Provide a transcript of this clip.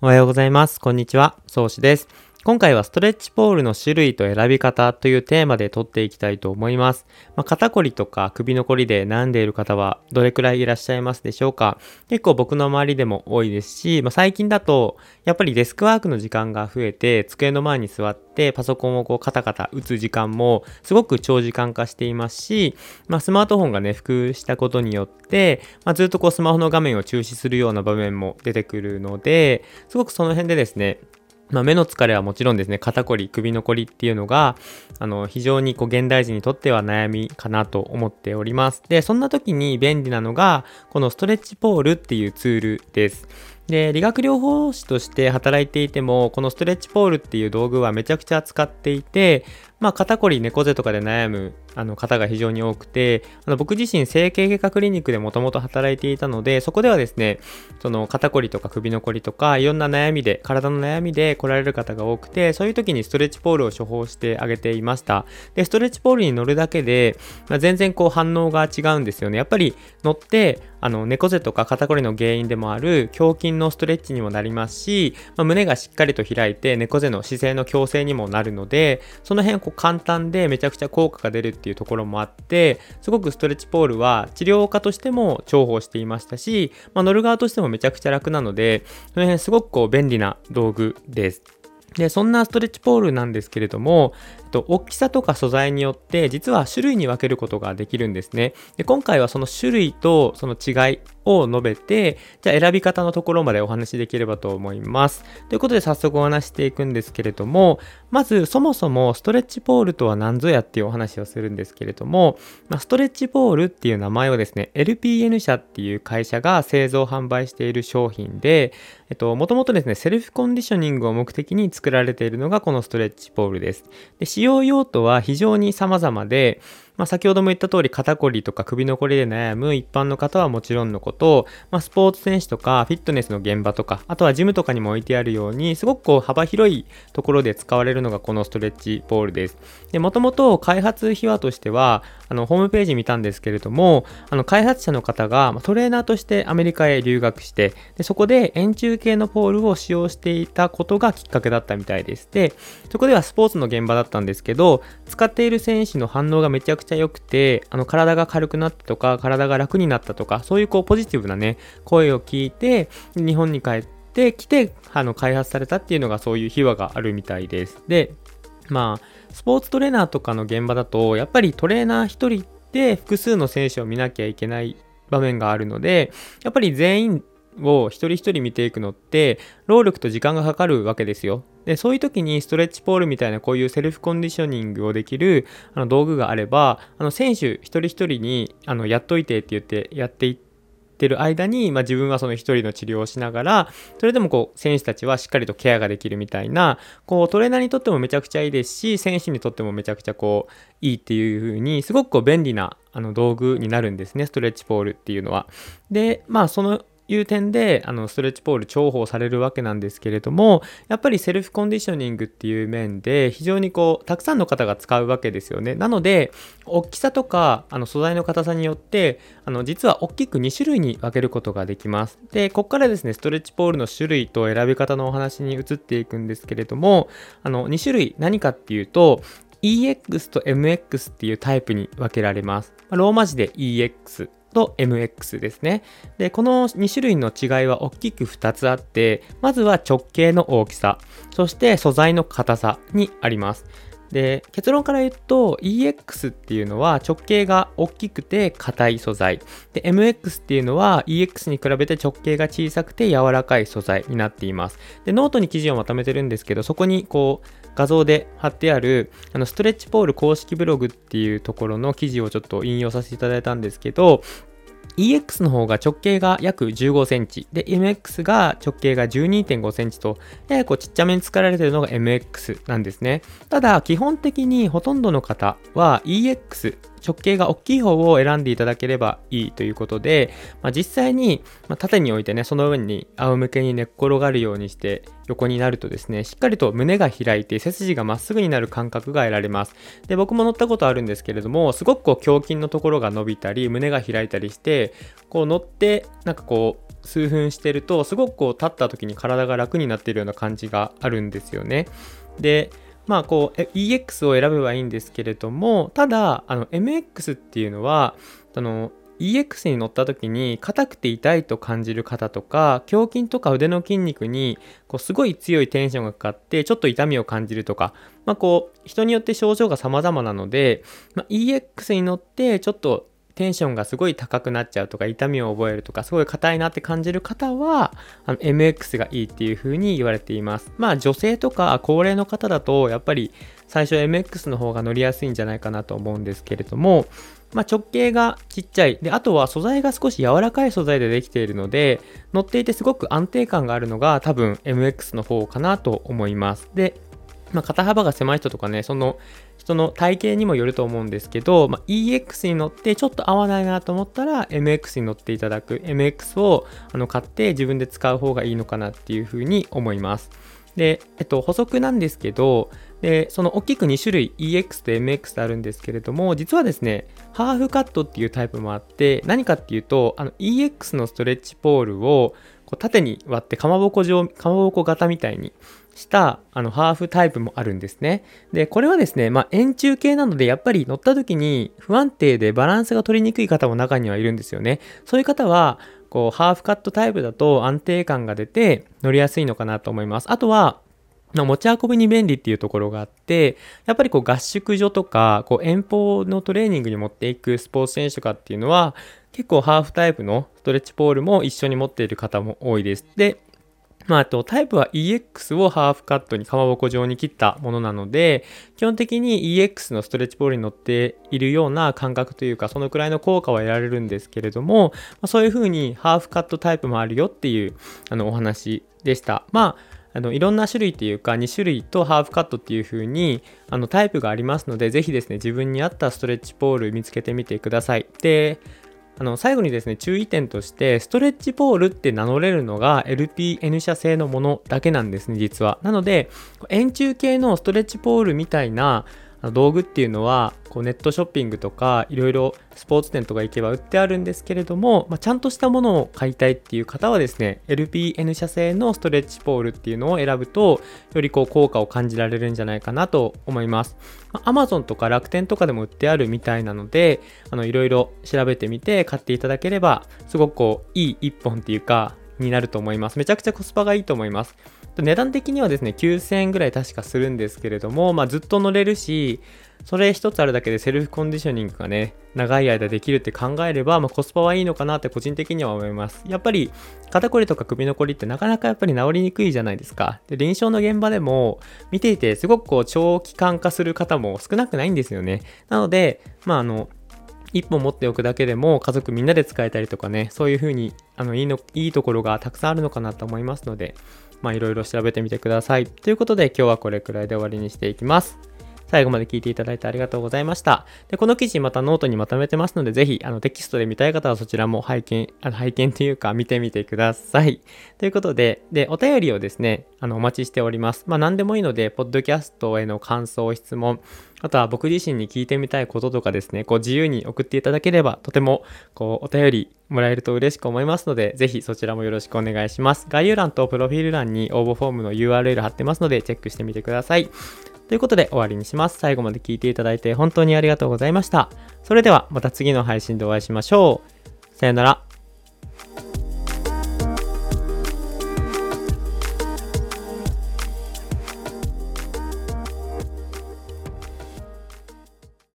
おはようございます。こんにちは。宗師です。今回はストレッチポールの種類と選び方というテーマで撮っていきたいと思います。まあ、肩こりとか首のこりで悩んでいる方はどれくらいいらっしゃいますでしょうか結構僕の周りでも多いですし、まあ、最近だとやっぱりデスクワークの時間が増えて机の前に座ってパソコンをこうカタカタ打つ時間もすごく長時間化していますし、まあ、スマートフォンがね、普及したことによって、まあ、ずっとこうスマホの画面を注視するような場面も出てくるので、すごくその辺でですね、まあ、目の疲れはもちろんですね、肩こり、首のこりっていうのが、あの、非常にこう、現代人にとっては悩みかなと思っております。で、そんな時に便利なのが、このストレッチポールっていうツールです。で、理学療法士として働いていても、このストレッチポールっていう道具はめちゃくちゃ使っていて、まあ、肩こり、猫背とかで悩むあの方が非常に多くて、あの僕自身整形外科クリニックでもともと働いていたので、そこではですね、その肩こりとか首のこりとか、いろんな悩みで、体の悩みで来られる方が多くて、そういう時にストレッチポールを処方してあげていました。で、ストレッチポールに乗るだけで、まあ、全然こう反応が違うんですよね。やっぱり乗って、あの、猫背とか肩こりの原因でもある胸筋のストレッチにもなりますし、まあ、胸がしっかりと開いて猫背の姿勢の矯正にもなるので、その辺こう簡単でめちゃくちゃ効果が出るっていうていうところもあって、すごくストレッチポールは治療家としても重宝していましたし、まあ、乗る側としてもめちゃくちゃ楽なので、その辺すごくこう便利な道具です。で、そんなストレッチポールなんですけれども、と、大きさとか素材によって実は種類に分けることができるんですね。で今回はその種類とその違いを述べて、じゃあ選び方のところまでお話しできればと思います。ということで早速お話していくんですけれども、まずそもそもストレッチポールとは何ぞやっていうお話をするんですけれども、まあ、ストレッチポールっていう名前をですね、LPN 社っていう会社が製造販売している商品で、えっと、もともとですね、セルフコンディショニングを目的に作られているのがこのストレッチポールです。で使用用途は非常に様々で、まあ、先ほども言った通り肩こりとか首のこりで悩む一般の方はもちろんのこと、まあ、スポーツ選手とかフィットネスの現場とか、あとはジムとかにも置いてあるように、すごくこう幅広いところで使われるのがこのストレッチポールです。で、もともと開発秘話としては、あの、ホームページ見たんですけれども、あの、開発者の方がトレーナーとしてアメリカへ留学して、でそこで円柱形のポールを使用していたことがきっかけだったみたいです。で、そこではスポーツの現場だったんですけど、使っている選手の反応がめちゃくちゃちゃ良くて、あの、体が軽くなったとか、体が楽になったとか、そういうこう、ポジティブなね、声を聞いて、日本に帰ってきて、あの、開発されたっていうのがそういう秘話があるみたいです。で、まあ、スポーツトレーナーとかの現場だと、やっぱりトレーナー1人で複数の選手を見なきゃいけない場面があるので、やっぱり全員を一人一人見ていくのって、労力と時間がかかるわけですよ。で、そういう時にストレッチポールみたいなこういうセルフコンディショニングをできるあの道具があれば、あの選手一人一人にあのやっといてって言ってやっていって、てる間に、まあ、自分はその一人の治療をしながら、それでもこう、選手たちはしっかりとケアができるみたいな、こう、トレーナーにとってもめちゃくちゃいいですし、選手にとってもめちゃくちゃこう、いいっていう風に、すごくこう、便利な、あの、道具になるんですね、ストレッチポールっていうのは。で、まあ、そのいう点で、あの、ストレッチポール重宝されるわけなんですけれども、やっぱりセルフコンディショニングっていう面で、非常にこう、たくさんの方が使うわけですよね。なので、大きさとか、あの、素材の硬さによって、あの、実は大きく2種類に分けることができます。で、ここからですね、ストレッチポールの種類と選び方のお話に移っていくんですけれども、あの、2種類何かっていうと、EX と MX っていうタイプに分けられます。ローマ字で EX と MX ですね。で、この2種類の違いは大きく2つあって、まずは直径の大きさ、そして素材の硬さにあります。で、結論から言うと EX っていうのは直径が大きくて硬い素材。で、MX っていうのは EX に比べて直径が小さくて柔らかい素材になっています。で、ノートに記事をまとめてるんですけど、そこにこう画像で貼ってあるあのストレッチポール公式ブログっていうところの記事をちょっと引用させていただいたんですけど、EX の方が直径が約15センチ、で、MX が直径が12.5センチと、ややこうちっちゃめに作られてるのが MX なんですね。ただ、基本的にほとんどの方は EX、直径が大きい方を選んでいただければいいということで、まあ、実際に、ま縦に置いてね、その上に仰向けに寝っ転がるようにして横になるとですね、しっかりと胸が開いて背筋がまっすぐになる感覚が得られます。で、僕も乗ったことあるんですけれども、すごくこう胸筋のところが伸びたり、胸が開いたりして、こう乗って、なんかこう、数分してるとすごくこう立った時に体が楽になっているような感じがあるんですよね。でまあこう EX を選べばいいんですけれどもただあの MX っていうのはあの EX に乗った時に硬くて痛いと感じる方とか胸筋とか腕の筋肉にこうすごい強いテンションがかかってちょっと痛みを感じるとか、まあ、こう人によって症状が様々なので、まあ、EX に乗ってちょっとテンションがすごい高くなっちゃうとか痛みを覚えるとかすごい硬いなって感じる方はあの MX がいいっていう風に言われています。まあ女性とか高齢の方だとやっぱり最初 MX の方が乗りやすいんじゃないかなと思うんですけれどもまあ、直径がちっちゃい。で、あとは素材が少し柔らかい素材でできているので、乗っていてすごく安定感があるのが多分 MX の方かなと思います。で、まあ、肩幅が狭い人とかね、その人の体型にもよると思うんですけど、まあ、EX に乗ってちょっと合わないなと思ったら MX に乗っていただく。MX をあの買って自分で使う方がいいのかなっていうふうに思います。で、えっと、補足なんですけど、で、その大きく2種類 EX と MX とあるんですけれども、実はですね、ハーフカットっていうタイプもあって、何かっていうと、あの EX のストレッチポールをこう縦に割ってかまぼこ状、かまぼこ型みたいにしたあのハーフタイプもあるんですね。で、これはですね、まあ円柱形なのでやっぱり乗った時に不安定でバランスが取りにくい方も中にはいるんですよね。そういう方は、こう、ハーフカットタイプだと安定感が出て乗りやすいのかなと思います。あとは、持ち運びに便利っていうところがあって、やっぱりこう合宿所とか、こう遠方のトレーニングに持っていくスポーツ選手とかっていうのは、結構ハーフタイプのストレッチポールも一緒に持っている方も多いです。で、まあ、あとタイプは EX をハーフカットにかまぼこ状に切ったものなので、基本的に EX のストレッチポールに乗っているような感覚というか、そのくらいの効果は得られるんですけれども、ま、そういう風にハーフカットタイプもあるよっていうあのお話でした。まああのいろんな種類っていうか2種類とハーフカットっていう風にあのタイプがありますのでぜひですね自分に合ったストレッチポール見つけてみてください。であの最後にですね注意点としてストレッチポールって名乗れるのが LPN 社製のものだけなんですね実はなので円柱形のストレッチポールみたいな道具っていうのはこうネットショッピングとかいろいろスポーツ店とか行けば売ってあるんですけれども、まあ、ちゃんとしたものを買いたいっていう方はですね LPN 社製のストレッチポールっていうのを選ぶとよりこう効果を感じられるんじゃないかなと思います、まあ、Amazon とか楽天とかでも売ってあるみたいなのでいろいろ調べてみて買っていただければすごくこういい一本っていうかになると思います。めちゃくちゃコスパがいいと思います。値段的にはですね、9000円ぐらい確かするんですけれども、まあ、ずっと乗れるし、それ一つあるだけでセルフコンディショニングがね、長い間できるって考えれば、まあ、コスパはいいのかなって個人的には思います。やっぱり肩こりとか首のこりってなかなかやっぱり治りにくいじゃないですか。で、臨床の現場でも見ていてすごくこう長期化する方も少なくないんですよね。なので、まああの、一本持っておくだけでも家族みんなで使えたりとかね、そういう風にあのいいのいいところがたくさんあるのかなと思いますので、まあいろいろ調べてみてください。ということで今日はこれくらいで終わりにしていきます。最後まで聞いていただいてありがとうございました。で、この記事またノートにまとめてますので、ぜひ、あの、テキストで見たい方はそちらも拝見、あの拝見というか見てみてください。ということで、で、お便りをですね、あの、お待ちしております。まあ、何でもいいので、ポッドキャストへの感想、質問、あとは僕自身に聞いてみたいこととかですね、こう自由に送っていただければとてもこうお便りもらえると嬉しく思いますので、ぜひそちらもよろしくお願いします。概要欄とプロフィール欄に応募フォームの URL 貼ってますので、チェックしてみてください。ということで終わりにします。最後まで聞いていただいて本当にありがとうございました。それではまた次の配信でお会いしましょう。さよなら。